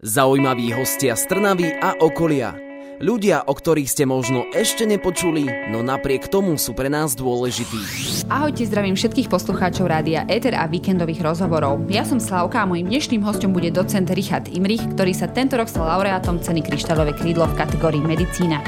Zaujímaví hostia z Trnavy a okolia. Ľudia, o ktorých ste možno ešte nepočuli, no napriek tomu sú pre nás dôležití. Ahojte, zdravím všetkých poslucháčov Rádia Eter a víkendových rozhovorov. Ja som Slavka a mojím dnešným hostom bude docent Richard Imrich, ktorý sa tento rok stal laureátom ceny Kryštálové krídlo v kategórii medicína.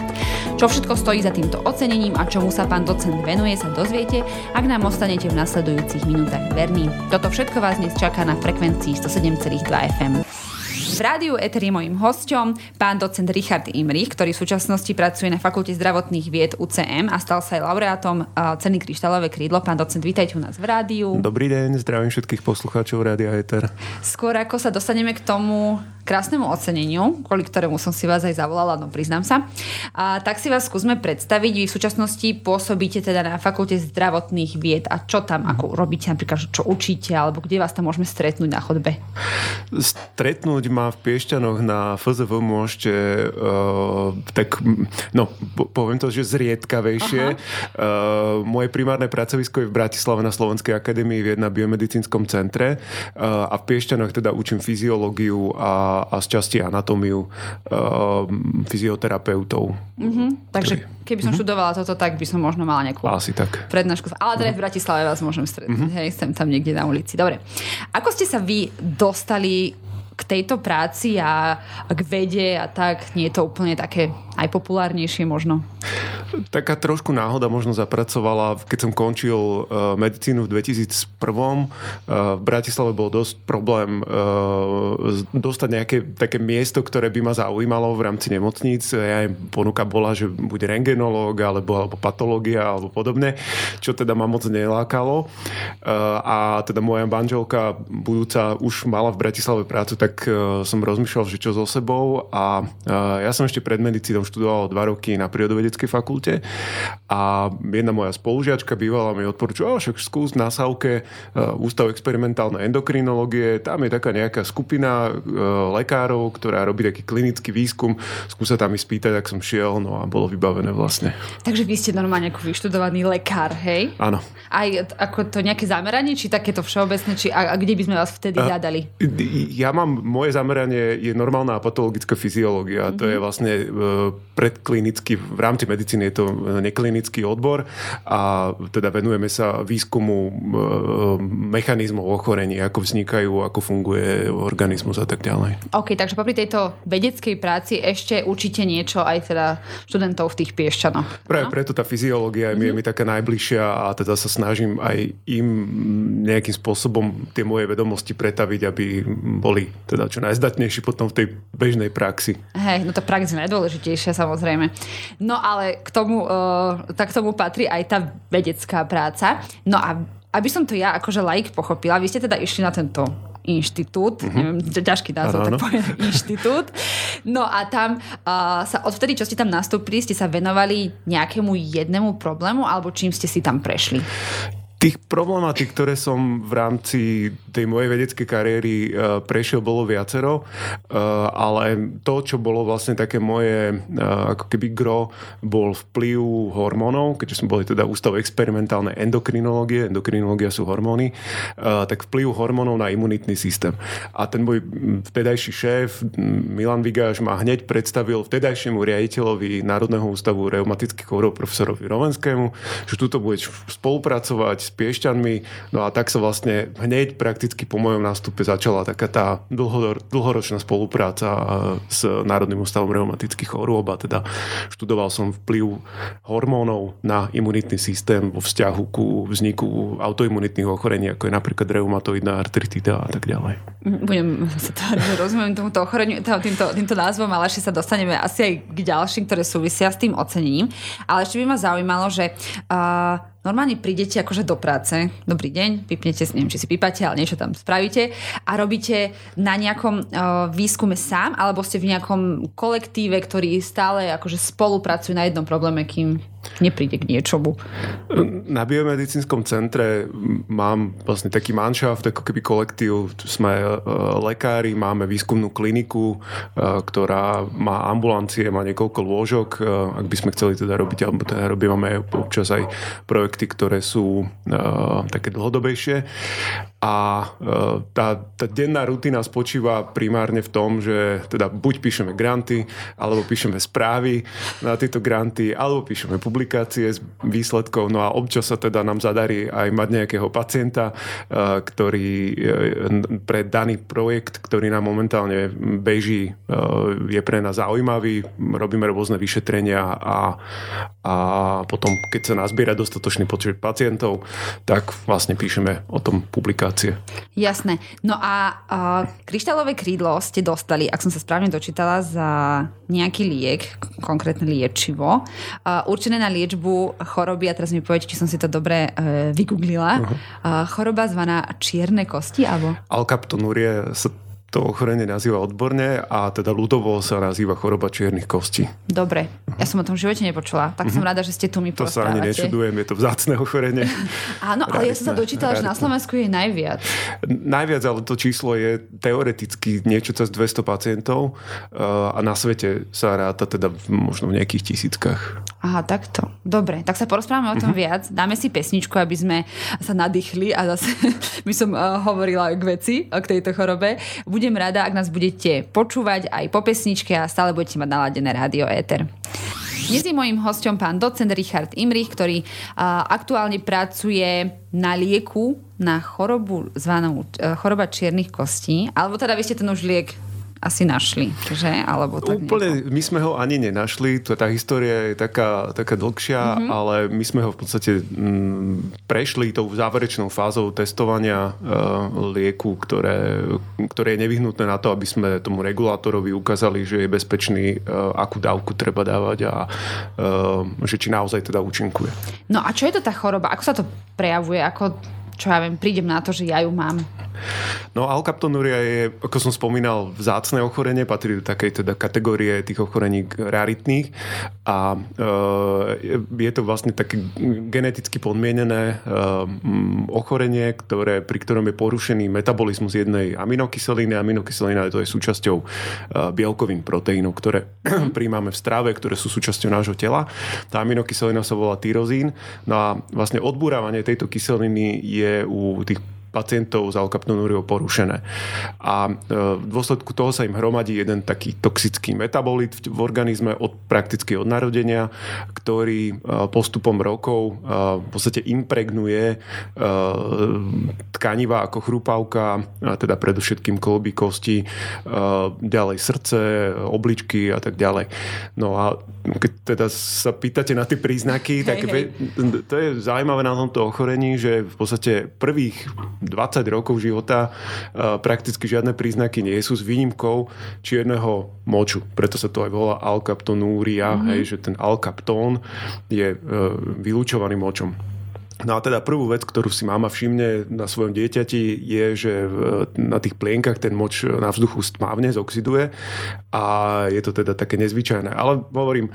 Čo všetko stojí za týmto ocenením a čomu sa pán docent venuje, sa dozviete, ak nám ostanete v nasledujúcich minútach verní. Toto všetko vás dnes čaká na frekvencii 107,2 FM. V rádiu Eter je mojím hosťom pán docent Richard Imrich, ktorý v súčasnosti pracuje na Fakulte zdravotných vied UCM a stal sa aj laureátom ceny Kryštálové krídlo. Pán docent, vítajte u nás v rádiu. Dobrý deň, zdravím všetkých poslucháčov Rádia Eter. Skôr ako sa dostaneme k tomu krásnemu oceneniu, kvôli ktorému som si vás aj zavolala, no priznám sa. A tak si vás skúsme predstaviť. Vy v súčasnosti pôsobíte teda na Fakulte zdravotných vied a čo tam ako robíte, napríklad čo učíte, alebo kde vás tam môžeme stretnúť na chodbe? Stretnúť ma v Piešťanoch na FZV môžete uh, tak, no, poviem to, že zriedkavejšie. Uh, moje primárne pracovisko je v Bratislave na Slovenskej akadémii vied na biomedicínskom centre uh, a v Piešťanoch teda učím fyziológiu a a z časti anatómiu uh, fyzioterapeutov. Mm-hmm. Takže keby som mm-hmm. študovala toto, tak by som možno mala nejakú Asi tak. prednášku. Ale teda mm-hmm. v Bratislave vás môžem stretnúť. Mm-hmm. Hej, sem tam niekde na ulici. Dobre. Ako ste sa vy dostali k tejto práci a k vede a tak? Nie je to úplne také aj populárnejšie možno? Taká trošku náhoda možno zapracovala, keď som končil uh, medicínu v 2001. Uh, v Bratislave bol dosť problém uh, dostať nejaké také miesto, ktoré by ma zaujímalo v rámci nemocníc. Ja ponuka bola, že bude rengenológ alebo, alebo patológia alebo podobne, čo teda ma moc nelákalo. A teda moja manželka budúca už mala v Bratislave prácu, tak uh, som rozmýšľal, že čo so sebou a uh, ja som ešte pred medicínou študoval dva roky na prírodovedeckej fakulte a jedna moja spolužiačka bývala mi odporúčala, však skús na Savke uh, Ústav experimentálnej endokrinológie, tam je taká nejaká skupina lekárov, ktorá robí taký klinický výskum, skúsa tam mi spýtať, ak som šiel, no a bolo vybavené vlastne. Takže vy ste normálne ako vyštudovaný lekár, hej? Áno. Aj ako to nejaké zameranie, či takéto všeobecné, či a, a kde by sme vás vtedy hľadali? Ja mám, moje zameranie je normálna patologická fyziológia. Mm-hmm. To je mhm. vlastne uh, predklinický, v rámci medicíny je to neklinický odbor a teda venujeme sa výskumu e, mechanizmov ochorení, ako vznikajú, ako funguje organizmus a tak ďalej. OK, takže popri tejto vedeckej práci ešte učíte niečo aj teda študentov v tých piešťanoch. Práve no? preto tá fyziológia mm-hmm. je mi taká najbližšia a teda sa snažím aj im nejakým spôsobom tie moje vedomosti pretaviť, aby boli teda čo najzdatnejší potom v tej bežnej praxi. Hej, no tá prax je najdôležitejšia samozrejme. No ale k tomu, uh, tak tomu patrí aj tá vedecká práca. No a aby som to ja akože laik pochopila, vy ste teda išli na tento inštitút, uh-huh. neviem, ťažký názov, tak poviem, inštitút. No a tam uh, sa odvtedy, čo ste tam nastúpili, ste sa venovali nejakému jednému problému, alebo čím ste si tam prešli? Tých problematik, ktoré som v rámci tej mojej vedeckej kariéry e, prešiel, bolo viacero, e, ale to, čo bolo vlastne také moje e, ako keby gro, bol vplyv hormónov, keďže sme boli teda ústav experimentálnej endokrinológie, endokrinológia sú hormóny, tak vplyv hormónov na imunitný systém. A ten môj vtedajší šéf, Milan Vigáš, ma hneď predstavil vtedajšiemu riaditeľovi Národného ústavu reumatických chorób profesorovi Rovenskému, že tuto bude spolupracovať Piešťanmi. No a tak sa vlastne hneď prakticky po mojom nástupe začala taká tá dlhoročná spolupráca s Národným ústavom reumatických chorôb a teda študoval som vplyv hormónov na imunitný systém vo vzťahu ku vzniku autoimunitných ochorení, ako je napríklad reumatoidná artritida a tak ďalej. Budem sa to rozumiem tomuto ochoreniu, týmto, týmto názvom, ale ešte sa dostaneme asi aj k ďalším, ktoré súvisia s tým ocenením. Ale ešte by ma zaujímalo, že uh, normálne prídete akože do práce, dobrý deň, vypnete, neviem, či si pípate, ale niečo tam spravíte a robíte na nejakom uh, výskume sám, alebo ste v nejakom kolektíve, ktorý stále akože spolupracujú na jednom probléme, kým nepríde k niečomu. Na biomedicínskom centre mám vlastne taký manšaft, ako keby kolektív. Sme uh, lekári, máme výskumnú kliniku, uh, ktorá má ambulancie, má niekoľko lôžok. Uh, ak by sme chceli teda robiť, alebo teda robíme občas aj projekty, ktoré sú také dlhodobejšie. A tá, tá denná rutina spočíva primárne v tom, že teda buď píšeme granty, alebo píšeme správy na tieto granty, alebo píšeme publikácie z výsledkov, no a občas sa teda nám zadarí aj mať nejakého pacienta, ktorý pre daný projekt, ktorý nám momentálne beží, je pre nás zaujímavý, robíme rôzne vyšetrenia a, a potom, keď sa nazbiera dostatočný počet pacientov, tak vlastne píšeme o tom publikácie. Jasné. No a uh, kryštálové krídlo ste dostali, ak som sa správne dočítala, za nejaký liek, konkrétne liečivo, uh, určené na liečbu choroby, a teraz mi povedete, či som si to dobre uh, vygooglila, uh-huh. uh, choroba zvaná čierne kosti, alebo? Alkaptonurie sa to ochorenie nazýva odborne a teda ľudovo sa nazýva choroba čiernych kostí. Dobre, ja som o tom živote nepočula, tak som mhm. rada, že ste tu mi To sa ani nečudujem, je to vzácne ochorenie. Áno, ale ja som sa dočítala, že na Slovensku je najviac. Najviac, ale to číslo je teoreticky niečo cez 200 pacientov eh, a na svete sa ráta teda možno v nejakých tisíckach. Aha, takto. Dobre, tak sa porozprávame o tom uh-huh. viac. Dáme si pesničku, aby sme sa nadýchli a zase by som uh, hovorila k veci, k tejto chorobe. Budem rada, ak nás budete počúvať aj po pesničke a stále budete mať naladené rádio Éter. Dnes je mojím hostom pán docent Richard Imrich, ktorý uh, aktuálne pracuje na lieku na chorobu zvanú uh, choroba čiernych kostí. Alebo teda vy ste ten už liek asi našli, že? Alebo tak Úplne, nejako. my sme ho ani nenašli, tá história je taká, taká dlhšia, mm-hmm. ale my sme ho v podstate m, mm, prešli tou záverečnou fázou testovania uh, lieku, ktoré, ktoré je nevyhnutné na to, aby sme tomu regulátorovi ukázali, že je bezpečný, uh, akú dávku treba dávať a uh, že či naozaj teda účinkuje. No a čo je to tá choroba? Ako sa to prejavuje? Ako čo ja viem, prídem na to, že ja ju mám. No alkaptonúria je, ako som spomínal, vzácne ochorenie, patrí do takej teda kategórie tých ochorení raritných a e, je to vlastne také geneticky podmienené e, ochorenie, ktoré, pri ktorom je porušený metabolizmus jednej aminokyseliny. Aminokyselina to je súčasťou e, bielkovín proteínov, ktoré príjmame v stráve, ktoré sú súčasťou nášho tela. Tá aminokyselina sa volá tyrozín. No a vlastne odbúravanie tejto kyseliny je u tých pacientov s alkaptonúriou porušené. A e, v dôsledku toho sa im hromadí jeden taký toxický metabolit v organizme od prakticky od narodenia, ktorý e, postupom rokov e, v podstate impregnuje tkaniva ako chrupavka, teda predovšetkým kolby kosti, ďalej srdce, obličky a tak ďalej. No a keď teda sa pýtate na tie príznaky, tak hej, hej. to je zaujímavé na tomto ochorení, že v podstate prvých 20 rokov života prakticky žiadne príznaky nie sú s výnimkou čierneho moču. Preto sa to aj volá alkaptonúria, mm-hmm. hej, že ten alkaptón je e, vylúčovaný močom. No a teda prvú vec, ktorú si máma všimne na svojom dieťati je, že na tých plienkach ten moč na vzduchu stmávne, zoxiduje a je to teda také nezvyčajné. Ale hovorím, e,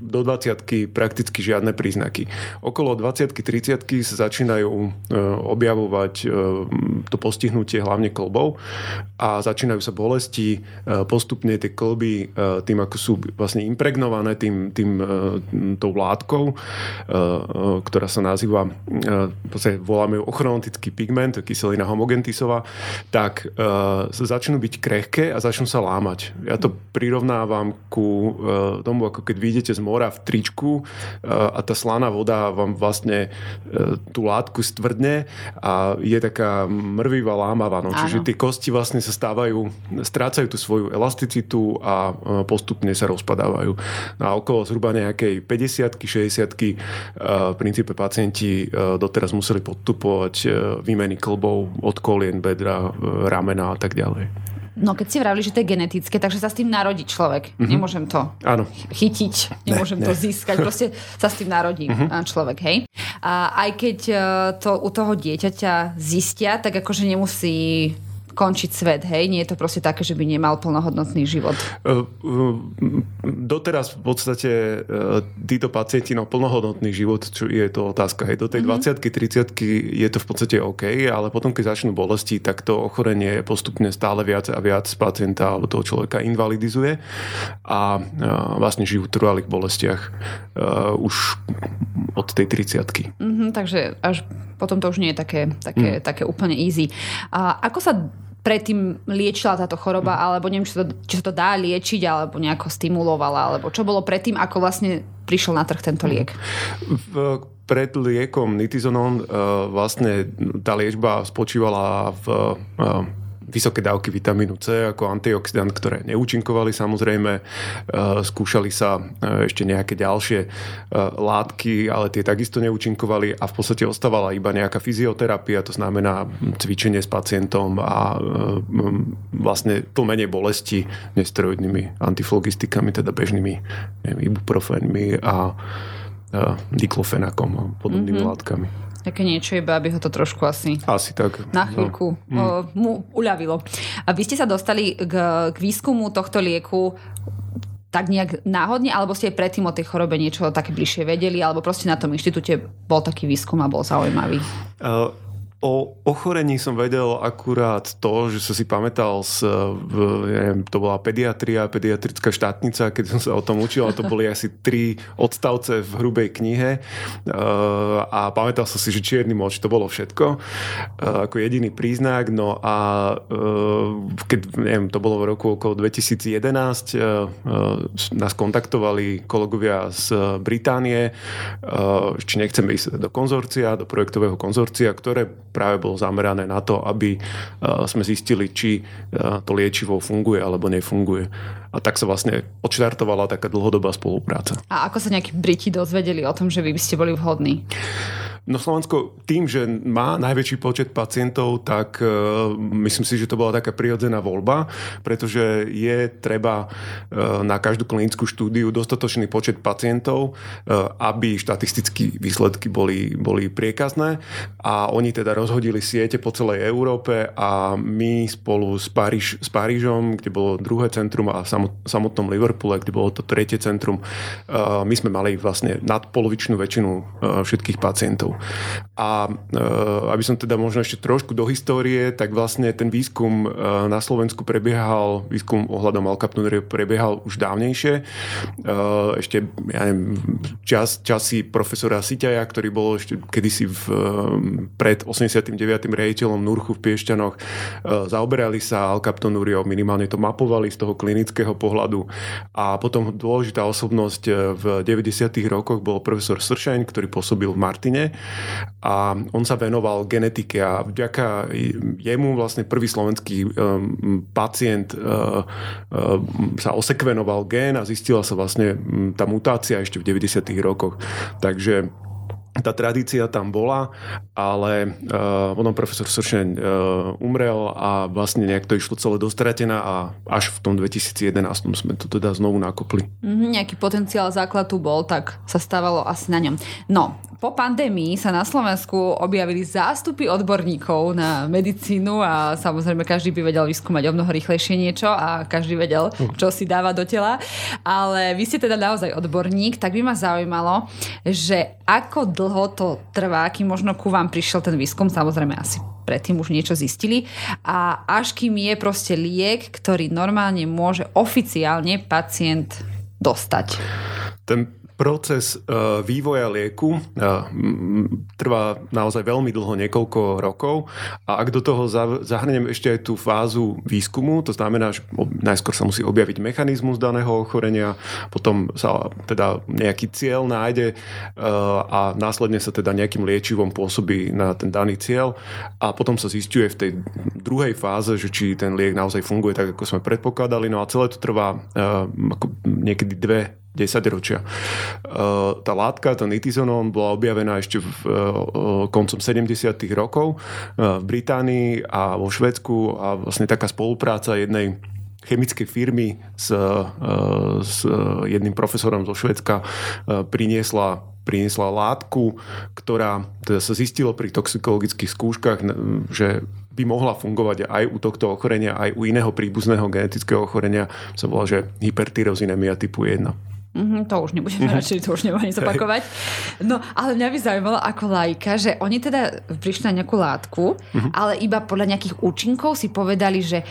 do 20 prakticky žiadne príznaky. Okolo 20 30 sa začínajú e, objavovať e, to postihnutie hlavne klbov a začínajú sa bolesti. Postupne tie klby tým, ako sú vlastne impregnované tým, tým tou látkou, ktorá sa nazýva v podstate voláme ju ochronotický pigment, kyselina homogentisová, tak uh, začnú byť krehké a začnú sa lámať. Ja to prirovnávam ku uh, tomu, ako keď vyjdete z mora v tričku uh, a tá slaná voda vám vlastne uh, tú látku stvrdne a je taká mrvivá lámava. No. Čiže tie kosti vlastne sa stávajú, strácajú tú svoju elasticitu a uh, postupne sa rozpadávajú. No a okolo zhruba nejakej 50 60 uh, v princípe pacienti E, doteraz museli podtupovať e, výmeny klbov od kolien, bedra, e, ramena a tak ďalej. No keď si vravili, že to je genetické, takže sa s tým narodí človek. Mm-hmm. Nemôžem to Áno. chytiť, nemôžem ne, to ne. získať. Proste sa s tým narodí mm-hmm. človek, hej. A aj keď to u toho dieťaťa zistia, tak akože nemusí končiť svet, hej? Nie je to proste také, že by nemal plnohodnotný život. Doteraz v podstate títo pacienti, no plnohodnotný život, čo je to otázka, hej, do tej mm-hmm. 20 30 je to v podstate OK, ale potom, keď začnú bolesti, tak to ochorenie postupne stále viac a viac pacienta alebo toho človeka invalidizuje a vlastne žijú v trvalých bolestiach už od tej 30 mm-hmm, Takže až potom to už nie je také, také, mm. také úplne easy. A ako sa predtým liečila táto choroba, mm. alebo neviem, či sa, to, či sa to dá liečiť, alebo nejako stimulovala, alebo čo bolo predtým, ako vlastne prišiel na trh tento liek? V, pred liekom nitizonon uh, vlastne tá liečba spočívala v uh, vysoké dávky vitamínu C ako antioxidant, ktoré neúčinkovali samozrejme. E, skúšali sa e, ešte nejaké ďalšie e, látky, ale tie takisto neúčinkovali a v podstate ostávala iba nejaká fyzioterapia, to znamená cvičenie s pacientom a vlastne tlmenie bolesti nesteroidnými antiflogistikami, teda bežnými neviem, ibuprofénmi a diklofenakom a podobnými mm-hmm. látkami. Také niečo iba, aby ho to trošku asi... Asi tak. Na chvíľku no. o, mu uľavilo. A vy ste sa dostali k, k výskumu tohto lieku tak nejak náhodne, alebo ste aj predtým o tej chorobe niečo také bližšie vedeli, alebo proste na tom inštitúte bol taký výskum a bol zaujímavý? Uh, O ochorení som vedel akurát to, že som si pamätal, z, neviem, to bola pediatria, pediatrická štátnica, keď som sa o tom učil, a to boli asi tri odstavce v hrubej knihe a pamätal som si, že čierny moč, to bolo všetko ako jediný príznak. No a keď, neviem, to bolo v roku okolo 2011, nás kontaktovali kolegovia z Británie, či nechceme ísť do konzorcia, do projektového konzorcia, ktoré práve bolo zamerané na to, aby e, sme zistili, či e, to liečivo funguje alebo nefunguje. A tak sa vlastne odštartovala taká dlhodobá spolupráca. A ako sa nejakí Briti dozvedeli o tom, že vy by ste boli vhodní? No Slovensko tým, že má najväčší počet pacientov, tak uh, myslím si, že to bola taká prirodzená voľba, pretože je treba uh, na každú klinickú štúdiu dostatočný počet pacientov, uh, aby štatistické výsledky boli, boli priekazné a oni teda rozhodili siete po celej Európe a my spolu s, Paríž, s Parížom, kde bolo druhé centrum a samotnom Liverpoole, kde bolo to tretie centrum, my sme mali vlastne nadpolovičnú väčšinu všetkých pacientov. A e, aby som teda možno ešte trošku do histórie, tak vlastne ten výskum e, na Slovensku prebiehal, výskum ohľadom alkaptonurie prebiehal už dávnejšie. E, ešte, ja neviem, čas, časy profesora Siťaja, ktorý bol ešte kedysi v, pred 89. riaditeľom Nurchu v Piešťanoch, zaoberali sa alkaptonúriou, minimálne to mapovali z toho klinického pohľadu. A potom dôležitá osobnosť v 90. rokoch bol profesor Sršeň, ktorý pôsobil v Martine a on sa venoval genetike a vďaka jemu vlastne prvý slovenský um, pacient uh, uh, sa osekvenoval gen a zistila sa vlastne um, tá mutácia ešte v 90. rokoch. Takže tá tradícia tam bola, ale uh, potom profesor Sršeň uh, umrel a vlastne nejak to išlo celé dostratená a až v tom 2011 sme to teda znovu nakopli. Mm, nejaký potenciál základ tu bol, tak sa stávalo asi na ňom. No, po pandémii sa na Slovensku objavili zástupy odborníkov na medicínu a samozrejme každý by vedel vyskúmať o mnoho rýchlejšie niečo a každý vedel, čo si dáva do tela. Ale vy ste teda naozaj odborník, tak by ma zaujímalo, že ako dlho to trvá, kým možno ku vám prišiel ten výskum, samozrejme asi predtým už niečo zistili a až kým je proste liek, ktorý normálne môže oficiálne pacient dostať. Ten proces e, vývoja lieku e, trvá naozaj veľmi dlho, niekoľko rokov a ak do toho zahrnem ešte aj tú fázu výskumu, to znamená, že najskôr sa musí objaviť mechanizmus daného ochorenia, potom sa teda nejaký cieľ nájde e, a následne sa teda nejakým liečivom pôsobí na ten daný cieľ a potom sa zistuje v tej druhej fáze, že či ten liek naozaj funguje tak, ako sme predpokladali. No a celé to trvá niekedy dve 10 ročia. Uh, tá látka, ten nitizonon, bola objavená ešte v uh, koncom 70. rokov uh, v Británii a vo Švedsku a vlastne taká spolupráca jednej chemickej firmy s, s jedným profesorom zo Švedska priniesla priniesla látku, ktorá teda sa zistilo pri toxikologických skúškach, že by mohla fungovať aj u tohto ochorenia, aj u iného príbuzného genetického ochorenia, sa volá, že hypertyrozinemia typu 1. Mm-hmm, to už nebudeme mm-hmm. radšej, to už nebudeme ani zopakovať. No, ale mňa by zaujímalo ako lajka, že oni teda prišli na nejakú látku, mm-hmm. ale iba podľa nejakých účinkov si povedali, že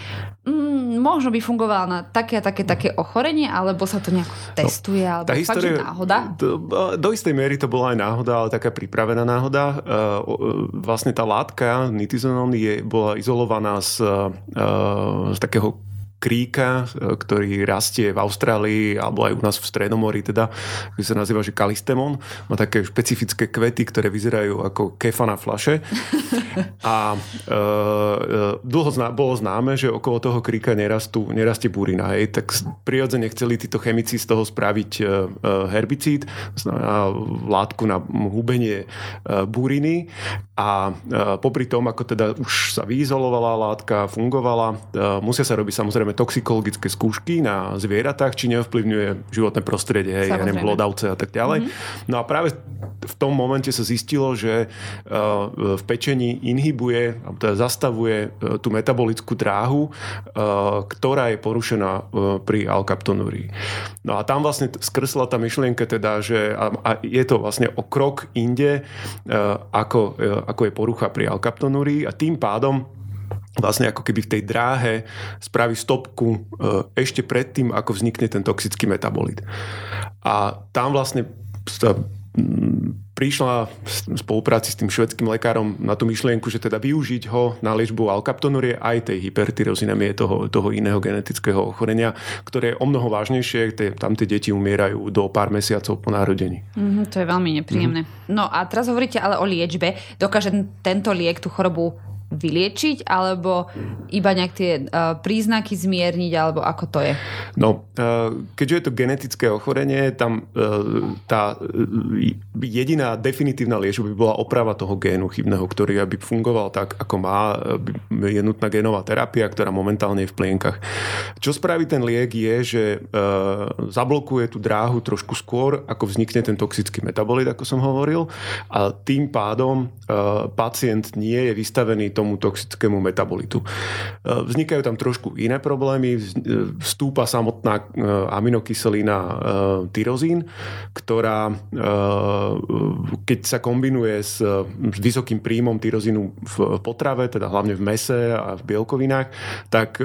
mm, možno by fungovala na také a také, také ochorenie, alebo sa to nejak no, testuje, no, alebo tá fakt, história, náhoda? Do, do istej miery to bola aj náhoda, ale taká pripravená náhoda. Uh, vlastne tá látka nitizonon je, bola izolovaná z, uh, z takého kríka, e, ktorý rastie v Austrálii alebo aj u nás v Stredomorí, teda, ktorý sa nazýva, že kalistemon. Má také špecifické kvety, ktoré vyzerajú ako kefa na flaše. A e, e, dlho zná, bolo známe, že okolo toho kríka nerastú, nerastie burina. Hej. Tak prirodzene chceli títo chemici z toho spraviť e, e herbicíd, znamená látku na hubenie e, buriny a e, popri tom, ako teda už sa vyizolovala látka, fungovala, e, musia sa robiť samozrejme samozrejme toxikologické skúšky na zvieratách, či neovplyvňuje životné prostredie, hej, ja neviem, hlodavce a tak ďalej. Mm-hmm. No a práve v tom momente sa zistilo, že uh, v pečení inhibuje, teda zastavuje uh, tú metabolickú dráhu, uh, ktorá je porušená pri alkaptonúrii. No a tam vlastne skrsla tá myšlienka teda, že a, a je to vlastne o krok inde, ako, ako je porucha pri alkaptonúrii a tým pádom vlastne ako keby v tej dráhe spraví stopku e, ešte predtým, ako vznikne ten toxický metabolit. A tam vlastne sa prišla v spolupráci s tým švedským lekárom na tú myšlienku, že teda využiť ho na liečbu alkaptonurie aj tej hypertyrozinemie, toho, toho iného genetického ochorenia, ktoré je o mnoho vážnejšie, tie, tam tie deti umierajú do pár mesiacov po narodení. Mm, to je veľmi nepríjemné. Mm. No a teraz hovoríte ale o liečbe. Dokáže tento liek tú chorobu vyliečiť, alebo iba nejak tie uh, príznaky zmierniť, alebo ako to je? No, uh, keďže je to genetické ochorenie, tam uh, tá jediná definitívna liečba by bola oprava toho génu chybného, ktorý aby fungoval tak, ako má, je nutná génová terapia, ktorá momentálne je v plienkach. Čo spraví ten liek je, že zablokuje tú dráhu trošku skôr, ako vznikne ten toxický metabolit, ako som hovoril, a tým pádom pacient nie je vystavený tomu toxickému metabolitu. E, vznikajú tam trošku iné problémy. E, vstúpa samotná e, aminokyselina tyrozín, ktorá keď sa kombinuje s vysokým príjmom tyrozínu v potrave, teda hlavne v mese a v bielkovinách, tak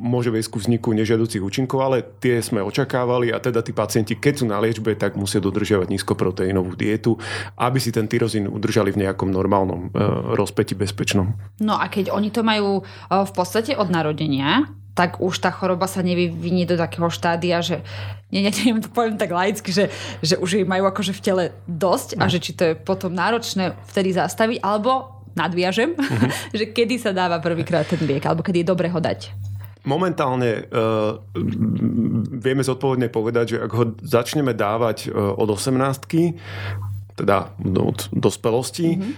môže viesť ku vzniku nežiaducich účinkov, ale tie sme očakávali a teda tí pacienti, keď sú na liečbe, tak musia dodržiavať nízkoproteínovú dietu, aby si ten tyrozín udržali v nejakom normálnom rozpeti bezpečnosti áno. No a keď oni to majú v podstate od narodenia, tak už tá choroba sa nevyvinie do takého štádia, že nie, nie, to poviem tak laicky, že, že už jej majú akože v tele dosť a no. že či to je potom náročné vtedy zastaviť, alebo nadviažem, uh-huh. že kedy sa dáva prvýkrát ten liek, alebo kedy je dobre ho dať. Momentálne uh, vieme zodpovedne povedať, že ak ho začneme dávať uh, od 18 teda od dospelosti, mm-hmm.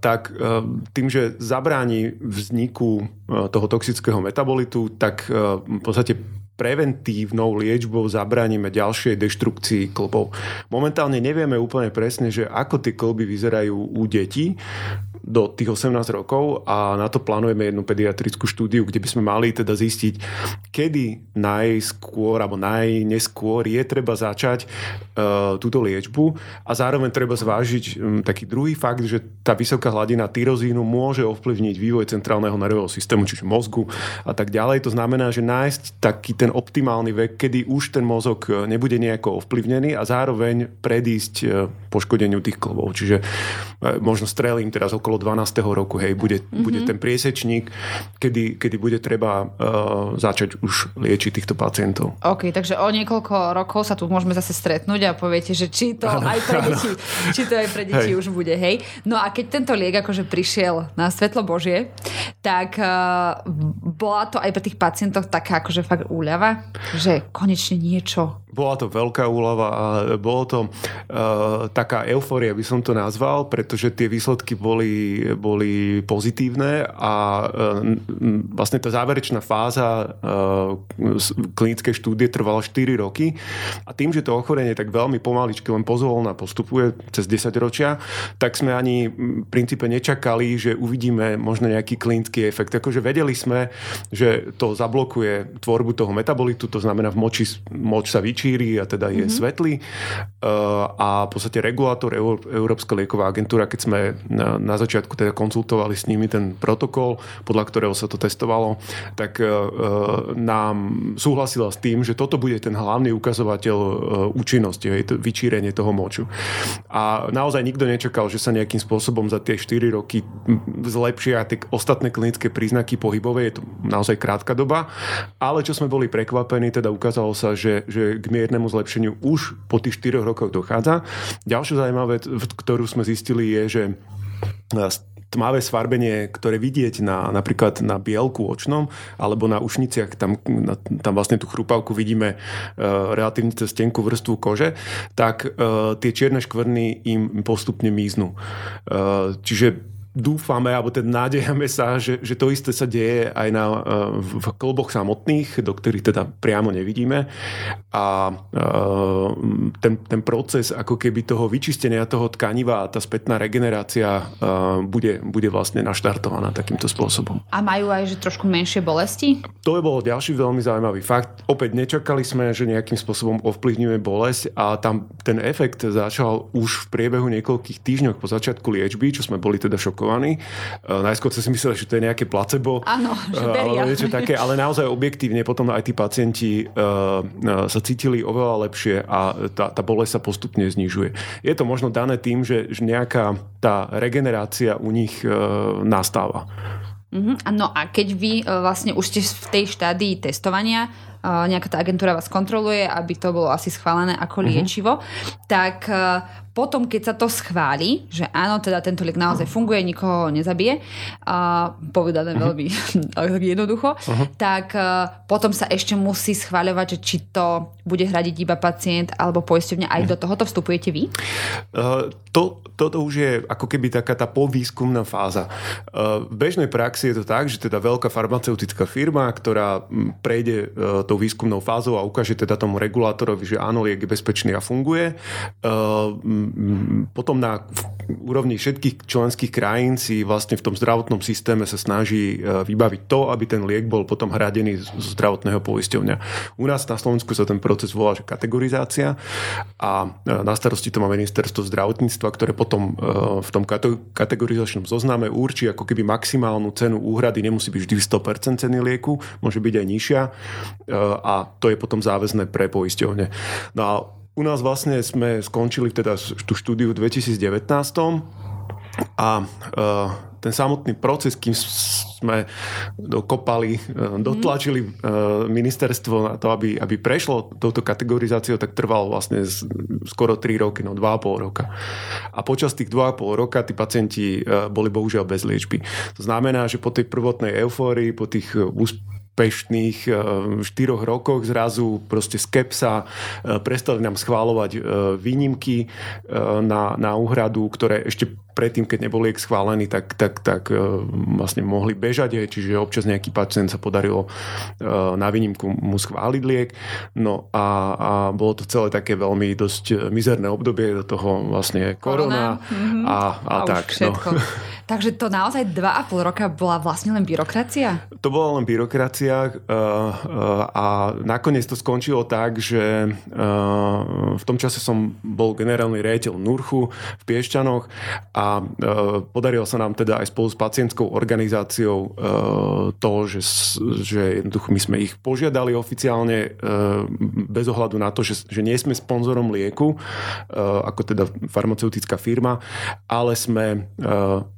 tak eh, tým, že zabráni vzniku eh, toho toxického metabolitu, tak v podstate preventívnou liečbou zabránime ďalšej deštrukcii klbov. Momentálne nevieme úplne presne, že ako tie klby vyzerajú u detí, do tých 18 rokov a na to plánujeme jednu pediatrickú štúdiu, kde by sme mali teda zistiť, kedy najskôr alebo najneskôr je treba začať uh, túto liečbu a zároveň treba zvážiť um, taký druhý fakt, že tá vysoká hladina tyrozínu môže ovplyvniť vývoj centrálneho nervového systému, čiže mozgu a tak ďalej. To znamená, že nájsť taký ten optimálny vek, kedy už ten mozog e, nebude nejako ovplyvnený a zároveň predísť uh, poškodeniu tých klbov. Čiže uh, možno strelím teraz okolo okolo 12. roku, hej, bude, mm-hmm. bude ten priesečník, kedy, kedy bude treba uh, začať už liečiť týchto pacientov. OK, takže o niekoľko rokov sa tu môžeme zase stretnúť a poviete, že či to ano, aj pre deti, či to aj pre deti už bude, hej. No a keď tento liek akože prišiel na svetlo Božie, tak uh, bola to aj pre tých pacientov taká akože fakt úľava, že konečne niečo Bola to veľká úlava a bolo to uh, taká euforia, by som to nazval, pretože tie výsledky boli, boli pozitívne a uh, vlastne tá záverečná fáza uh, klinickej štúdie trvala 4 roky a tým, že to ochorenie tak veľmi pomaličky len pozvolná postupuje cez 10 ročia, tak sme ani v princípe nečakali, že uvidíme možno nejaký klinický efekt. Akože vedeli sme, že to zablokuje tvorbu toho metabolitu, to znamená v moči moč sa vyčí číri a teda je mm-hmm. svetlý. Uh, a v podstate regulátor Európska lieková agentúra, keď sme na, na začiatku teda konzultovali s nimi ten protokol, podľa ktorého sa to testovalo, tak uh, nám súhlasila s tým, že toto bude ten hlavný ukazovateľ účinnosti, hej, to vyčírenie toho moču. A naozaj nikto nečakal, že sa nejakým spôsobom za tie 4 roky zlepšia tie ostatné klinické príznaky pohybové, je to naozaj krátka doba, ale čo sme boli prekvapení, teda ukázalo sa, že, že k miernemu zlepšeniu už po tých 4 rokoch dochádza. Ďalšia zaujímavá vec, ktorú sme zistili, je, že e, tmavé sfarbenie, ktoré vidieť na, napríklad na bielku očnom alebo na ušniciach, tam, na, tam vlastne tú chrupavku vidíme uh, relatívne cez tenkú vrstvu kože, tak uh, tie čierne škvrny im postupne míznú. Uh, čiže dúfame, alebo teda nádejame sa, že, že to isté sa deje aj na, e, v kloboch samotných, do ktorých teda priamo nevidíme. A e, ten, ten proces ako keby toho vyčistenia toho tkaniva a tá spätná regenerácia e, bude, bude vlastne naštartovaná takýmto spôsobom. A majú aj že trošku menšie bolesti? To je bol ďalší veľmi zaujímavý fakt. Opäť nečakali sme, že nejakým spôsobom ovplyvňuje bolesť a tam ten efekt začal už v priebehu niekoľkých týždňov po začiatku liečby, čo sme boli teda šokovaní očkovaní. E, najskôr si mysleli, že to je nejaké placebo. Áno, že e, beria. niečo také, ale naozaj objektívne potom aj tí pacienti uh, sa cítili oveľa lepšie a tá, tá bolesť sa postupne znižuje. Je to možno dané tým, že, že nejaká tá regenerácia u nich nastáva. Uh-huh. No a keď vy vlastne už ste v tej štádii testovania, nejaká tá agentúra vás kontroluje, aby to bolo asi schválené ako liečivo, uh-huh. tak potom, keď sa to schváli, že áno, teda tento liek naozaj funguje, nikoho nezabije, a povedané uh-huh. veľmi jednoducho, uh-huh. tak uh, potom sa ešte musí schváľovať, že či to bude hradiť iba pacient alebo poisťovňa. Aj uh-huh. do tohoto vstupujete vy? Uh, to, toto už je ako keby taká tá povýskumná fáza. Uh, v bežnej praxi je to tak, že teda veľká farmaceutická firma, ktorá prejde uh, tou výskumnou fázou a ukáže teda tomu regulátorovi, že áno, liek je bezpečný a funguje, uh, potom na úrovni všetkých členských krajín si vlastne v tom zdravotnom systéme sa snaží e, vybaviť to, aby ten liek bol potom hradený z zdravotného poisťovňa. U nás na Slovensku sa ten proces volá že kategorizácia a e, na starosti to má ministerstvo zdravotníctva, ktoré potom e, v tom kategorizačnom zozname určí ako keby maximálnu cenu úhrady, nemusí byť vždy 100% ceny lieku, môže byť aj nižšia a to je potom záväzné pre poisťovne. No a u nás vlastne sme skončili teda tú štúdiu v 2019 a uh, ten samotný proces, kým sme dokopali, uh, dotlačili uh, ministerstvo na to, aby, aby prešlo touto kategorizáciou, tak trvalo vlastne skoro 3 roky, no 2,5 roka. A počas tých 2,5 roka tí pacienti boli bohužiaľ bez liečby. To znamená, že po tej prvotnej eufórii, po tých uh, úspešných 4 eh, rokoch zrazu proste skepsa, eh, prestali nám schválovať eh, výnimky na, na úhradu, ktoré ešte predtým, keď nebol liek schválený, tak, tak, tak vlastne mohli bežať, čiže občas nejaký pacient sa podarilo na výnimku mu schváliť liek. No a, a bolo to celé také veľmi dosť mizerné obdobie, do toho vlastne korona, korona. a, a, a tak. No. Takže to naozaj 2,5 roka bola vlastne len byrokracia? To bola len byrokracia uh, uh, a nakoniec to skončilo tak, že uh, v tom čase som bol generálny riaditeľ Nurchu v Piešťanoch a podarilo sa nám teda aj spolu s pacientskou organizáciou to, že, že my sme ich požiadali oficiálne bez ohľadu na to, že, že nie sme sponzorom lieku, ako teda farmaceutická firma, ale sme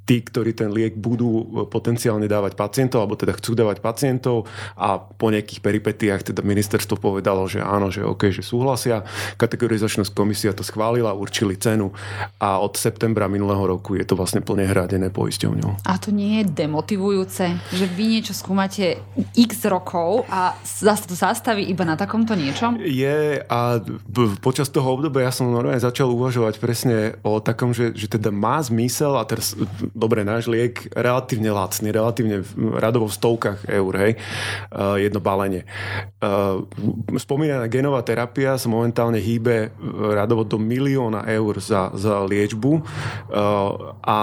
tí, ktorí ten liek budú e, potenciálne dávať pacientov, alebo teda chcú dávať pacientov, a po nejakých peripetiách teda ministerstvo povedalo, že áno, že OK, že súhlasia. Kategorizačná komisia to schválila, určili cenu a od septembra minulého roku je to vlastne plne hradené poisťovňou. A to nie je demotivujúce, že vy niečo skúmate x rokov a zase to zastaví iba na takomto niečom? Je a počas toho obdobia ja som normálne začal uvažovať presne o takom, že, že teda má zmysel a teraz, dobre, náš liek relatívne lacný, relatívne radovo v stovkách eur, hej, uh, jedno balenie. Uh, spomínaná genová terapia sa momentálne hýbe radovo do milióna eur za, za liečbu a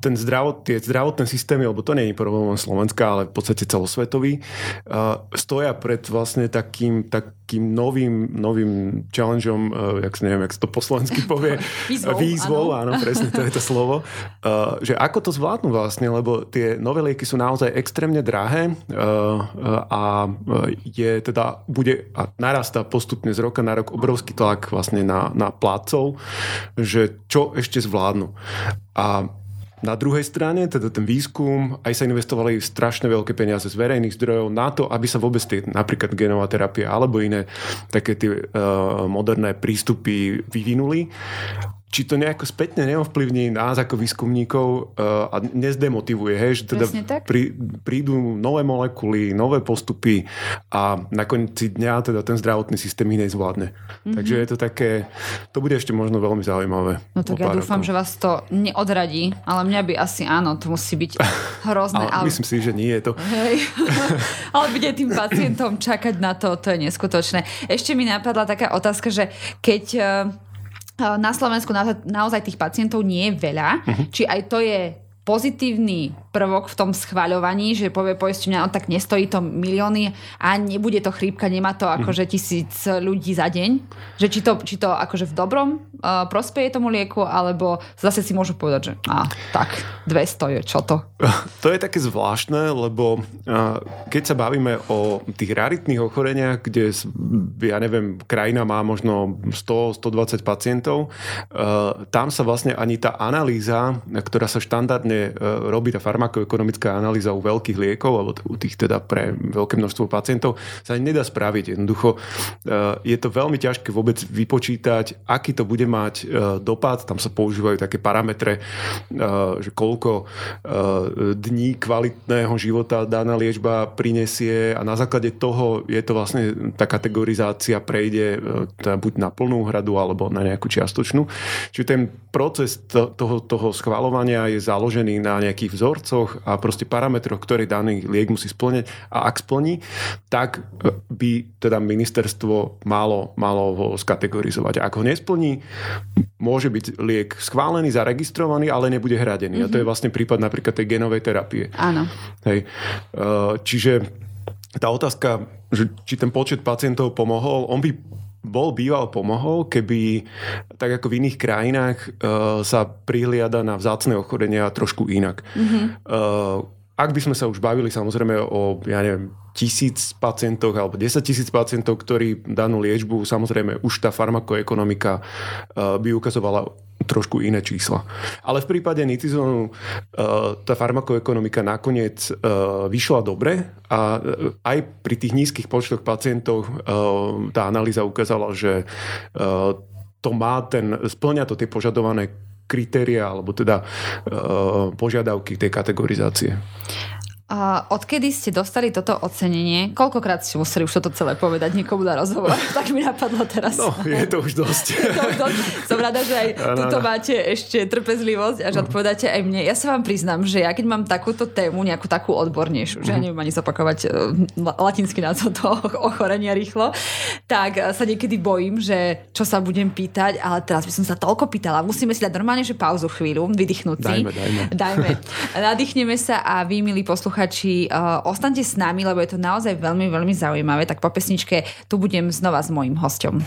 ten zdravot, tie zdravotné systémy, lebo to nie je problém Slovenska, ale v podstate celosvetový, uh, stoja pred vlastne takým, takým novým, novým challengeom, uh, jak, neviem, jak to po slovensky povie, výzvou, výzvou áno. áno, presne to je to slovo, uh, že ako to zvládnu vlastne, lebo tie nové lieky sú naozaj extrémne drahé uh, a je teda, bude a narastá postupne z roka na rok obrovský tlak vlastne na, na plácov, že čo ešte zvládnu. A na druhej strane, teda ten výskum, aj sa investovali strašne veľké peniaze z verejných zdrojov na to, aby sa vôbec tie, napríklad genová terapia alebo iné také tie uh, moderné prístupy vyvinuli či to nejako spätne neovplyvní nás ako výskumníkov uh, a nezdemotivuje, hej, že teda prí, prídu nové molekuly, nové postupy a na konci dňa teda ten zdravotný systém ich nezvládne. Mm-hmm. Takže je to také, to bude ešte možno veľmi zaujímavé. No tak ja dúfam, rokov. že vás to neodradí, ale mňa by asi áno, to musí byť hrozné. ale, ale... Myslím si, že nie je to. Hej. ale byť tým pacientom čakať na to, to je neskutočné. Ešte mi napadla taká otázka, že keď eh, na Slovensku naozaj tých pacientov nie je veľa. Uh-huh. Či aj to je pozitívny prvok v tom schvaľovaní, že povie poisťovňa, no tak nestojí to milióny a nebude to chrípka, nemá to akože mhm. tisíc ľudí za deň. Že či to, či to akože v dobrom uh, prospeje tomu lieku, alebo zase si môžu povedať, že a, tak, 200 je, čo to? To je také zvláštne, lebo uh, keď sa bavíme o tých raritných ochoreniach, kde, ja neviem, krajina má možno 100-120 pacientov, uh, tam sa vlastne ani tá analýza, ktorá sa štandardne vlastne robí tá farmakoekonomická analýza u veľkých liekov, alebo u tých teda pre veľké množstvo pacientov, sa nedá spraviť. Jednoducho e, je to veľmi ťažké vôbec vypočítať, aký to bude mať e, dopad. Tam sa používajú také parametre, e, že koľko dní kvalitného života daná liečba prinesie a na základe toho je to vlastne tá kategorizácia prejde teda buď na plnú hradu alebo na nejakú čiastočnú. Čiže ten proces toho, toho schvalovania je založený na nejakých vzorcoch a proste parametroch, ktoré daný liek musí splňať a ak splní, tak e, by teda ministerstvo malo, malo ho skategorizovať. Ak ho nesplní, môže byť liek schválený, zaregistrovaný, ale nebude hradený. Mm-hmm. A to je mhm. vlastne prípad napríklad tej genovej terapie. Áno. Hej. E, čiže tá otázka, že či ten počet pacientov pomohol, on by bol býval pomohol, keby tak ako v iných krajinách uh, sa prihliada na vzácne ochorenia trošku inak. Mm-hmm. Uh, ak by sme sa už bavili samozrejme o, ja neviem, tisíc pacientov alebo 10 tisíc pacientov, ktorí danú liečbu, samozrejme už tá farmakoekonomika uh, by ukazovala trošku iné čísla. Ale v prípade nitizonu uh, tá farmakoekonomika nakoniec uh, vyšla dobre a aj pri tých nízkych počtoch pacientov tá analýza ukázala, že to má ten, splňa to tie požadované kritéria alebo teda požiadavky tej kategorizácie. A odkedy ste dostali toto ocenenie? Koľkokrát ste museli už toto celé povedať niekomu na rozhovor? tak mi napadlo teraz. No, je to už dosť. je to už dosť. Som rada, že aj tuto máte ešte trpezlivosť a že odpovedáte aj mne. Ja sa vám priznám, že ja keď mám takúto tému, nejakú takú odbornejšiu, že ja mhm. neviem ani zopakovať e, latinsky názov toho ochorenia rýchlo, tak sa niekedy bojím, že čo sa budem pýtať, ale teraz by som sa toľko pýtala. Musíme si dať normálne, že pauzu chvíľu, vydýchnuť si. Dajme, dajme. dajme. Nadýchneme sa a vy, milí poslucháči, posluchači, uh, ostaňte s nami, lebo je to naozaj veľmi, veľmi zaujímavé. Tak po pesničke tu budem znova s mojím hostom.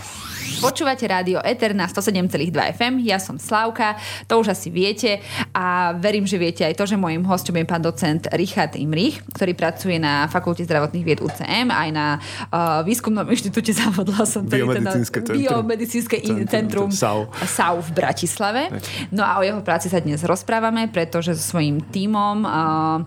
Počúvate rádio Eter na 107,2 FM, ja som Slavka, to už asi viete a verím, že viete aj to, že môjim hostom je pán docent Richard Imrich, ktorý pracuje na Fakulte zdravotných vied UCM, aj na uh, výskumnom inštitúte závodla som teda Biomedicínske centrum, Biomedicínske centrum, centrum SAU. SAU v Bratislave. No a o jeho práci sa dnes rozprávame, pretože so svojím tímom uh,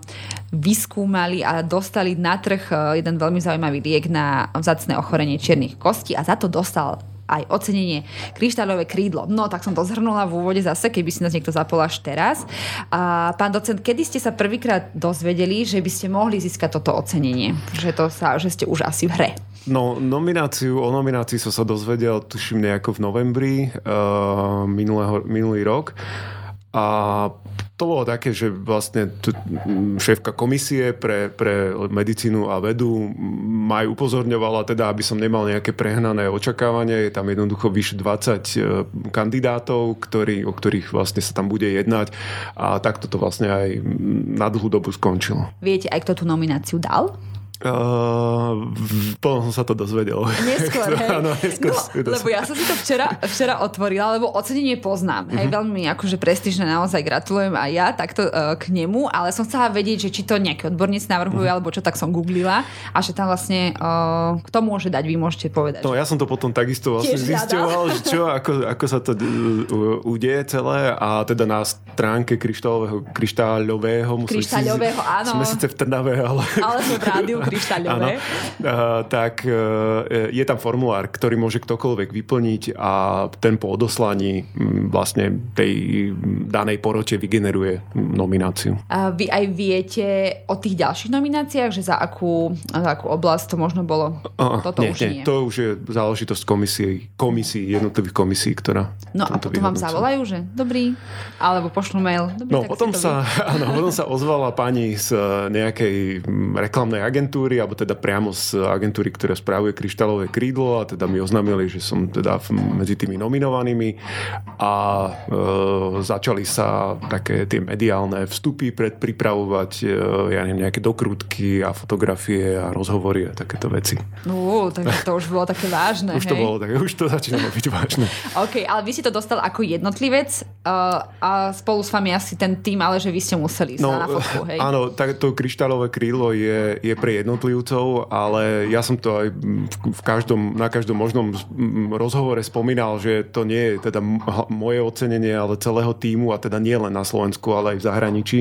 vyskúmali a dostali na trh e, jeden veľmi zaujímavý liek na vzácne ochorenie čiernych kostí a za to dostal aj ocenenie kryštálové krídlo. No, tak som to zhrnula v úvode zase, keby si nás niekto zapol až teraz. A pán docent, kedy ste sa prvýkrát dozvedeli, že by ste mohli získať toto ocenenie? Že, to sa, že ste už asi v hre? No, nomináciu, o nominácii som sa dozvedel, tuším, nejako v novembri uh, minulého, minulý rok. A to bolo také, že vlastne t- šéfka komisie pre, pre medicínu a vedu ma aj upozorňovala teda, aby som nemal nejaké prehnané očakávanie. Je tam jednoducho vyše 20 e, kandidátov, ktorí, o ktorých vlastne sa tam bude jednať a takto to vlastne aj na dlhú dobu skončilo. Viete aj kto tú nomináciu dal? Uh, potom som sa to dozvedel. Neskôr, hej? Áno, neskôr no, lebo ja som si to včera, včera otvorila, lebo ocenenie poznám. Uh-huh. Hej, mhm. veľmi akože prestížne, naozaj gratulujem aj ja takto uh, k nemu, ale som chcela vedieť, že či to nejaký odborníci navrhujú, uh-huh. alebo čo, tak som googlila a že tam vlastne uh, kto môže dať, vy môžete povedať. No ja som to potom takisto vlastne zisťoval, že čo, ako, ako sa to uh, udeje celé a teda na stránke kryštáľového, kryštáľového, kryštáľového, áno. Sme síce v Trnave, ale... Ale sme v rádiu kryštáľové. Uh, tak uh, je tam formulár, ktorý môže ktokoľvek vyplniť a ten po odoslaní um, vlastne tej danej porote vygeneruje nomináciu. A vy aj viete o tých ďalších nomináciách, že za akú, za akú oblasť to možno bolo? Uh, Toto nie, už nie. nie. To už je záležitosť komisie, komisí, jednotlivých komisí, ktorá No a potom vám zavolajú, že dobrý, alebo pošlu mail. Dobrý, no potom sa, áno, potom sa ozvala pani z nejakej reklamnej agentúry, alebo teda priamo z agentúry, ktorá spravuje kryštálové krídlo a teda mi oznámili, že som teda medzi tými nominovanými a e, začali sa také tie mediálne vstupy predpripravovať, e, ja neviem, nejaké dokrutky a fotografie a rozhovory a takéto veci. No, tak to už bolo také vážne. už hej? to bolo také, už to začínalo byť vážne. OK, ale vy si to dostal ako jednotlivec uh, a spolu s vami asi ten tým, ale že vy ste museli no, na fotku, hej? Áno, tak to kryštálové krídlo je, je pre jednotlivcov, ale ja som to aj v každom, na každom možnom rozhovore spomínal, že to nie je teda moje ocenenie, ale celého týmu a teda nie len na Slovensku, ale aj v zahraničí,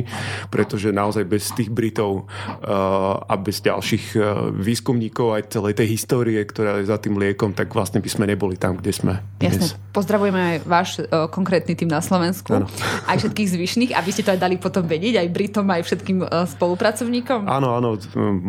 pretože naozaj bez tých Britov uh, a bez ďalších uh, výskumníkov aj celej tej histórie, ktorá je za tým liekom, tak vlastne by sme neboli tam, kde sme. Jasne. Dnes. Pozdravujeme aj váš uh, konkrétny tým na Slovensku, ano. aj všetkých zvyšných, aby ste to aj dali potom vedieť, aj Britom, aj všetkým uh, spolupracovníkom. Áno, áno,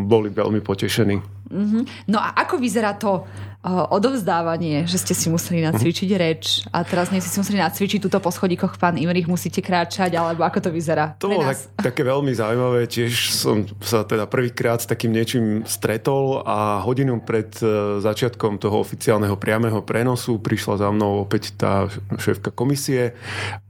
boli veľmi potešení. Mm-hmm. No a ako vyzerá to odovzdávanie, že ste si museli nacvičiť reč a teraz nie ste si museli nacvičiť túto po schodíkoch pán Imrich, musíte kráčať, alebo ako to vyzerá? To bolo tak, také veľmi zaujímavé. Tiež som sa teda prvýkrát s takým niečím stretol a hodinu pred e, začiatkom toho oficiálneho priamého prenosu prišla za mnou opäť tá šéfka komisie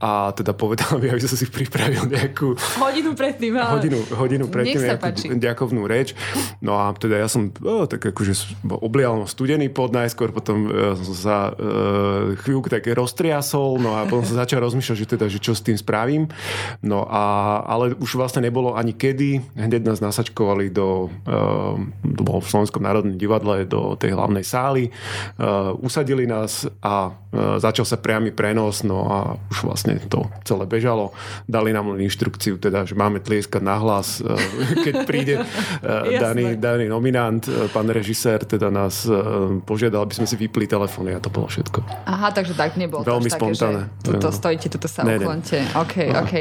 a teda povedala mi, aby som si pripravil nejakú... Hodinu predtým, ale... Hodinu, hodinu predtým nejakú ďakovnú reč. No a teda ja som oh, tak akože oblial studený po život najskôr, potom uh, som sa uh, chvíľku tak roztriasol, no a potom som začal rozmýšľať, že teda, že čo s tým spravím. No a, ale už vlastne nebolo ani kedy. Hneď nás nasačkovali do, uh, bolo v Slovenskom národnom divadle, do tej hlavnej sály. Uh, usadili nás a uh, začal sa priamy prenos, no a už vlastne to celé bežalo. Dali nám len inštrukciu, teda, že máme tlieskať nahlas, uh, keď príde uh, daný, daný nominant, pán režisér, teda nás uh, požiadal, aby sme si vypli telefóny a to bolo všetko. Aha, takže tak nebolo. Veľmi to spontánne. Tuto stojíte, tuto sa uklonte. OK, OK.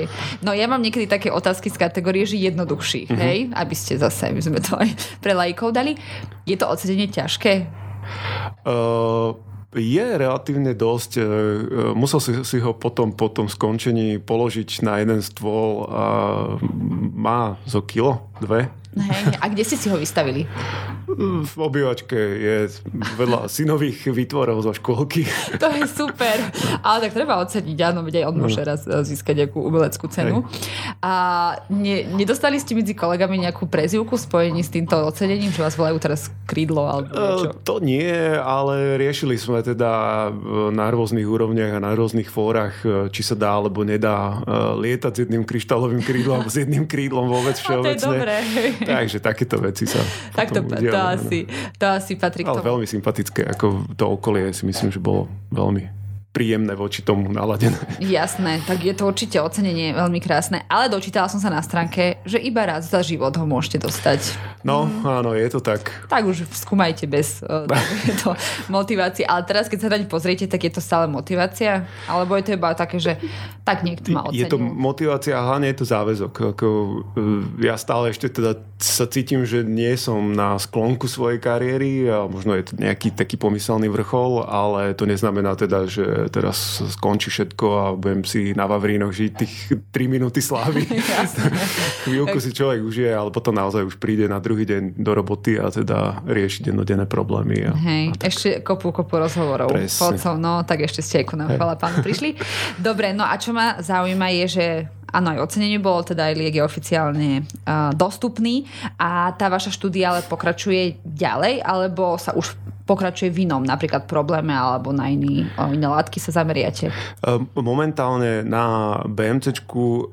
No ja mám niekedy také otázky z kategórie, že jednoduchší, uh-huh. hej? Aby ste zase, aby sme to aj pre lajkov dali. Je to odsedenie ťažké? Uh, je relatívne dosť. E, e, musel si, si ho potom po tom skončení položiť na jeden stôl a má zo kilo, dve Hej, a kde ste si ho vystavili? V obývačke je veľa synových výtvorov zo škôlky. To je super. Ale tak treba oceniť, áno, veď aj on môže raz eh, získať nejakú umeleckú cenu. Hej. A ne, nedostali ste medzi kolegami nejakú prezivku spojení s týmto ocenením, že vás volajú teraz krídlo alebo eh, niečo? To nie, ale riešili sme teda eh, na rôznych úrovniach a na rôznych fórach, či sa dá alebo nedá lietať s jedným kryštálovým krídlom s jedným krídlom vôbec všeobecne. A to je dobré. Takže takéto veci sa Tak to, to, asi, to asi patrí Ale veľmi sympatické, ako to okolie si myslím, že bolo veľmi príjemné voči tomu naladené. Jasné, tak je to určite ocenenie veľmi krásne, ale dočítala som sa na stránke, že iba raz za život ho môžete dostať. No, mm. áno, je to tak. Tak už skúmajte bez uh, to motivácie, ale teraz keď sa naň pozriete, tak je to stále motivácia? Alebo je to iba také, že tak niekto ma ocenil? Je to motivácia a hlavne je to záväzok. Ako, e, ja stále ešte teda sa cítim, že nie som na sklonku svojej kariéry a možno je to nejaký taký pomyselný vrchol, ale to neznamená teda, že teraz skončí všetko a budem si na Vavrínoch žiť tých 3 minúty slávy. Chvíľku si človek užije, ale potom naozaj už príde na druhý deň do roboty a teda rieši dennodenné problémy. A, Hej, a tak. ešte kopu, kopu rozhovorov. Podcov, no tak ešte ste ku nám, chvala pánu, prišli. Dobre, no a čo ma zaujíma je, že Áno, aj ocenenie bolo, teda aj liek je oficiálne uh, dostupný a tá vaša štúdia ale pokračuje ďalej, alebo sa už pokračuje v inom, napríklad probléme alebo na iný, o iné látky sa zameriate? Ehm, momentálne na BMCčku ehm,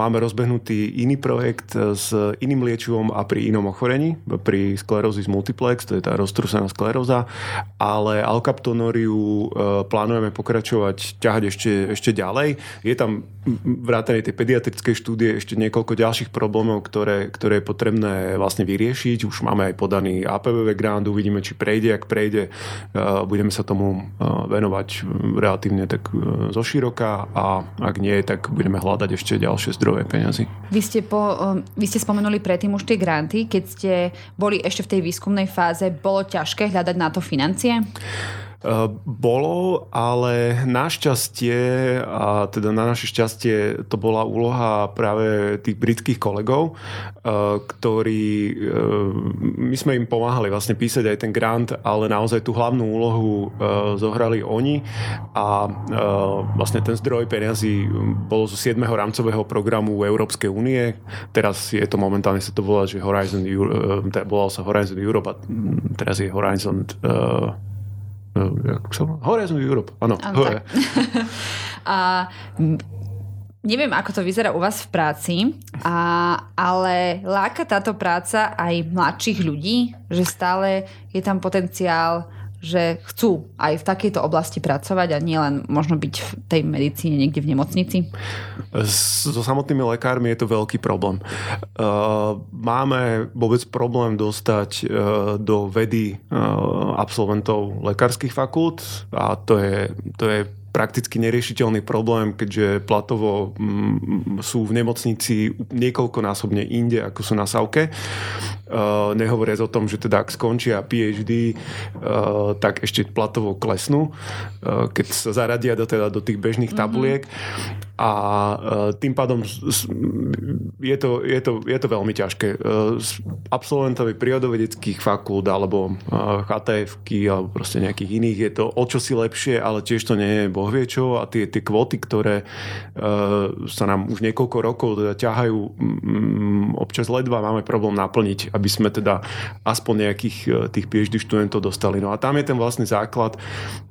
máme rozbehnutý iný projekt s iným liečivom a pri inom ochorení, pri sklerózis multiplex, to je tá roztrusená skleróza, ale alkaptonoriu ehm, plánujeme pokračovať, ťahať ešte, ešte ďalej. Je tam vrátane tej pediatrickej štúdie ešte niekoľko ďalších problémov, ktoré, ktoré je potrebné vlastne vyriešiť. Už máme aj podaný APVV grant, uvidíme, či prejde, ak prejde. Budeme sa tomu venovať relatívne tak zoširoka a ak nie, tak budeme hľadať ešte ďalšie zdroje peňazí. Vy ste, po, vy ste spomenuli predtým už tie granty. Keď ste boli ešte v tej výskumnej fáze, bolo ťažké hľadať na to financie? Eh, bolo, ale našťastie, a teda na naše šťastie, to bola úloha práve tých britských kolegov, eh, ktorí, eh, my sme im pomáhali vlastne písať aj ten grant, ale naozaj tú hlavnú úlohu zohrali oni a vlastne ten zdroj peniazy bol zo 7. rámcového programu Európskej únie. Teraz je to momentálne sa to volá, že Horizon, teda volal sa Horizon Europe a teraz je Horizon Horizon Europe, áno. a neviem, ako to vyzerá u vás v práci, a, ale láka táto práca aj mladších ľudí, že stále je tam potenciál že chcú aj v takejto oblasti pracovať a nielen možno byť v tej medicíne niekde v nemocnici? So samotnými lekármi je to veľký problém. Uh, máme vôbec problém dostať uh, do vedy uh, absolventov lekárskych fakult a to je, to je prakticky neriešiteľný problém, keďže platovo mm, sú v nemocnici niekoľkonásobne inde, ako sú na Savke. Uh, nehovoriac o tom, že teda ak skončia PhD, uh, tak ešte platovo klesnú, uh, keď sa zaradia do, teda do tých bežných mm-hmm. A tým pádom je to, je to, je to veľmi ťažké. Absolventovi prírodovedeckých fakult alebo htf alebo proste nejakých iných je to o čosi lepšie, ale tiež to nie je boh čo a tie, tie kvóty, ktoré sa nám už niekoľko rokov teda ťahajú, občas ledva máme problém naplniť aby sme teda aspoň nejakých e, tých PhD študentov dostali. No a tam je ten vlastný základ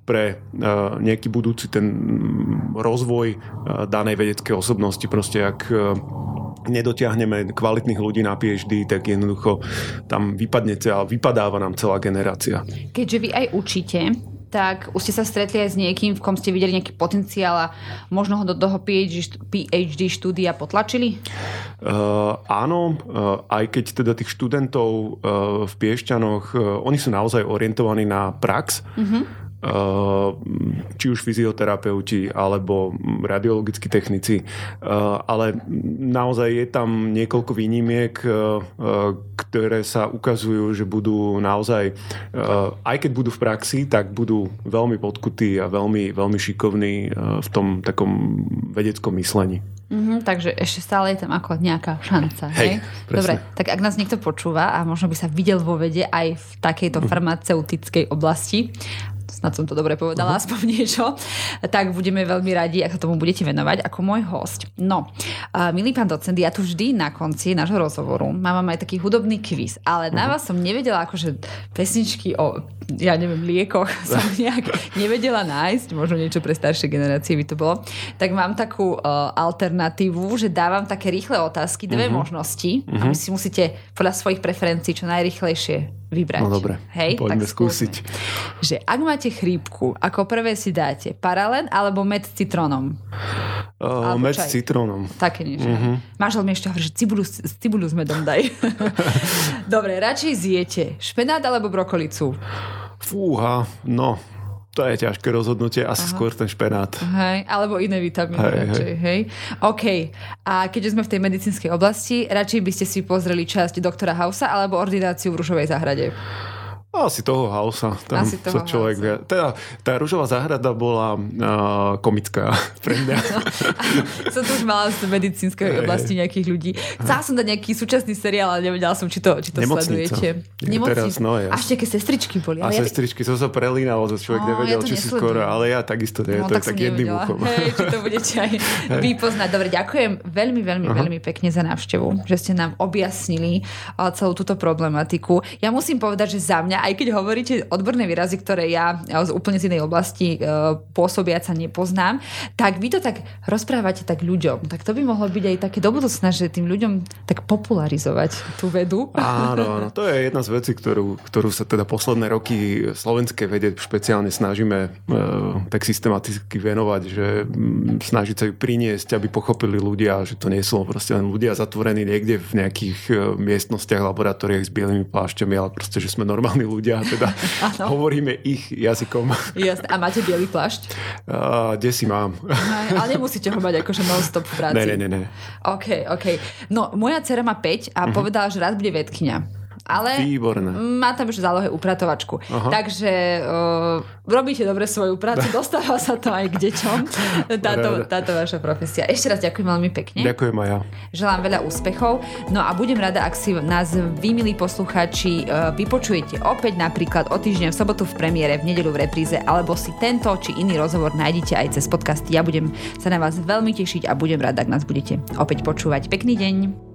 pre e, nejaký budúci ten rozvoj e, danej vedeckej osobnosti. Proste ak nedotiahneme kvalitných ľudí na PhD, tak jednoducho tam vypadne celá, vypadáva nám celá generácia. Keďže vy aj učíte, tak už ste sa stretli aj s niekým, v kom ste videli nejaký potenciál a možno ho do toho PhD, PhD štúdia potlačili? Uh, áno, uh, aj keď teda tých študentov uh, v Piešťanoch, uh, oni sú naozaj orientovaní na prax, uh-huh či už fyzioterapeuti alebo radiologickí technici. Eh, ale naozaj je tam niekoľko výnimiek, eh, ktoré sa ukazujú, že budú naozaj, aj keď budú v praxi, tak budú veľmi podkutí a veľmi, veľmi šikovní v tom takom vedeckom myslení. Mm-hmm, takže ešte stále je tam ako nejaká šanca. Hej, hej? Dobre, tak ak nás niekto počúva a možno by sa videl vo vede aj v takejto mhm. farmaceutickej oblasti, snad som to dobre povedala, uh-huh. aspoň niečo, tak budeme veľmi radi, ak sa tomu budete venovať ako môj host. No, uh, milý pán docent, ja tu vždy na konci nášho rozhovoru mám aj taký hudobný kvíz, ale uh-huh. na mhm. vás som nevedela akože pesničky o, ja neviem, liekoch som nejak nevedela nájsť, možno niečo pre staršie generácie by to bolo, tak mám takú uh, alternatívu, že dávam také rýchle otázky, dve uh-huh. možnosti uh-huh. a vy si musíte podľa svojich preferencií čo najrychlejšie vybrať. No dobre, Hej, poďme tak skúsiť. Že ak máte chrípku, ako prvé si dáte paralen alebo med s citrónom? Uh, med s citrónom. Také niečo. Uh-huh. Mážel mi ešte hovorí, že cibulu, cibulu s medom daj. Dobre, radšej zjete špenát alebo brokolicu? Fúha, no, to je ťažké rozhodnutie, asi Aha. skôr ten špenát. Hej, alebo iné vitamíny hej, radšej, hej. hej. OK. A keďže sme v tej medicínskej oblasti, radšej by ste si pozreli časť doktora Hausa alebo ordináciu v Ružovej záhrade? Asi toho Hausa. Tam Asi toho sa človek vie. Teda, tá rúžová záhrada bola uh, komická pre mňa. som tu už mala z medicínskej oblasti nejakých ľudí. Chcela som dať nejaký súčasný seriál, ale nevedela som, či to, či to Nemocnica. sledujete. Nemocnica. Teraz, no, ja. A ešte sestričky boli. A ja sestričky, to sa prelínalo, to človek no, nevedel, ja či si skoro, ale ja takisto nie, no, to tak je tak jedným uchom. Hej, či to budete aj vy poznať. Dobre, ďakujem veľmi, veľmi, Aha. veľmi pekne za návštevu, že ste nám objasnili celú túto problematiku. Ja musím povedať, že za mňa aj keď hovoríte odborné výrazy, ktoré ja z úplne z inej oblasti e, pôsobiaca nepoznám, tak vy to tak rozprávate tak ľuďom. Tak to by mohlo byť aj také do budúcna, že tým ľuďom tak popularizovať tú vedu. Áno, áno, to je jedna z vecí, ktorú, ktorú sa teda posledné roky slovenské vede špeciálne snažíme e, tak systematicky venovať, že m, snažiť sa ju priniesť, aby pochopili ľudia, že to nie sú proste len ľudia zatvorení niekde v nejakých e, miestnostiach, laboratóriách s bielými plášťami, ale proste, že sme normálni ľudia teda hovoríme ich jazykom. Jasne. A máte biely plášť? Uh, kde si mám. Aj, ale nemusíte ho mať akože non-stop v práci. Ne, ne, ne. ne. OK, OK. No, moja dcera má 5 a uh-huh. povedala, že raz bude vedkynia ale Výborné. má tam už zálohe upratovačku. Aha. Takže uh, robíte dobre svoju prácu, dostáva sa to aj k deťom, táto, táto vaša profesia. Ešte raz ďakujem veľmi pekne. Ďakujem aj ja. Želám veľa úspechov. No a budem rada, ak si nás vy, milí poslucháči, uh, vypočujete opäť napríklad o týždeň v sobotu v premiére, v nedelu v repríze, alebo si tento či iný rozhovor nájdete aj cez podcast. Ja budem sa na vás veľmi tešiť a budem rada, ak nás budete opäť počúvať. Pekný deň.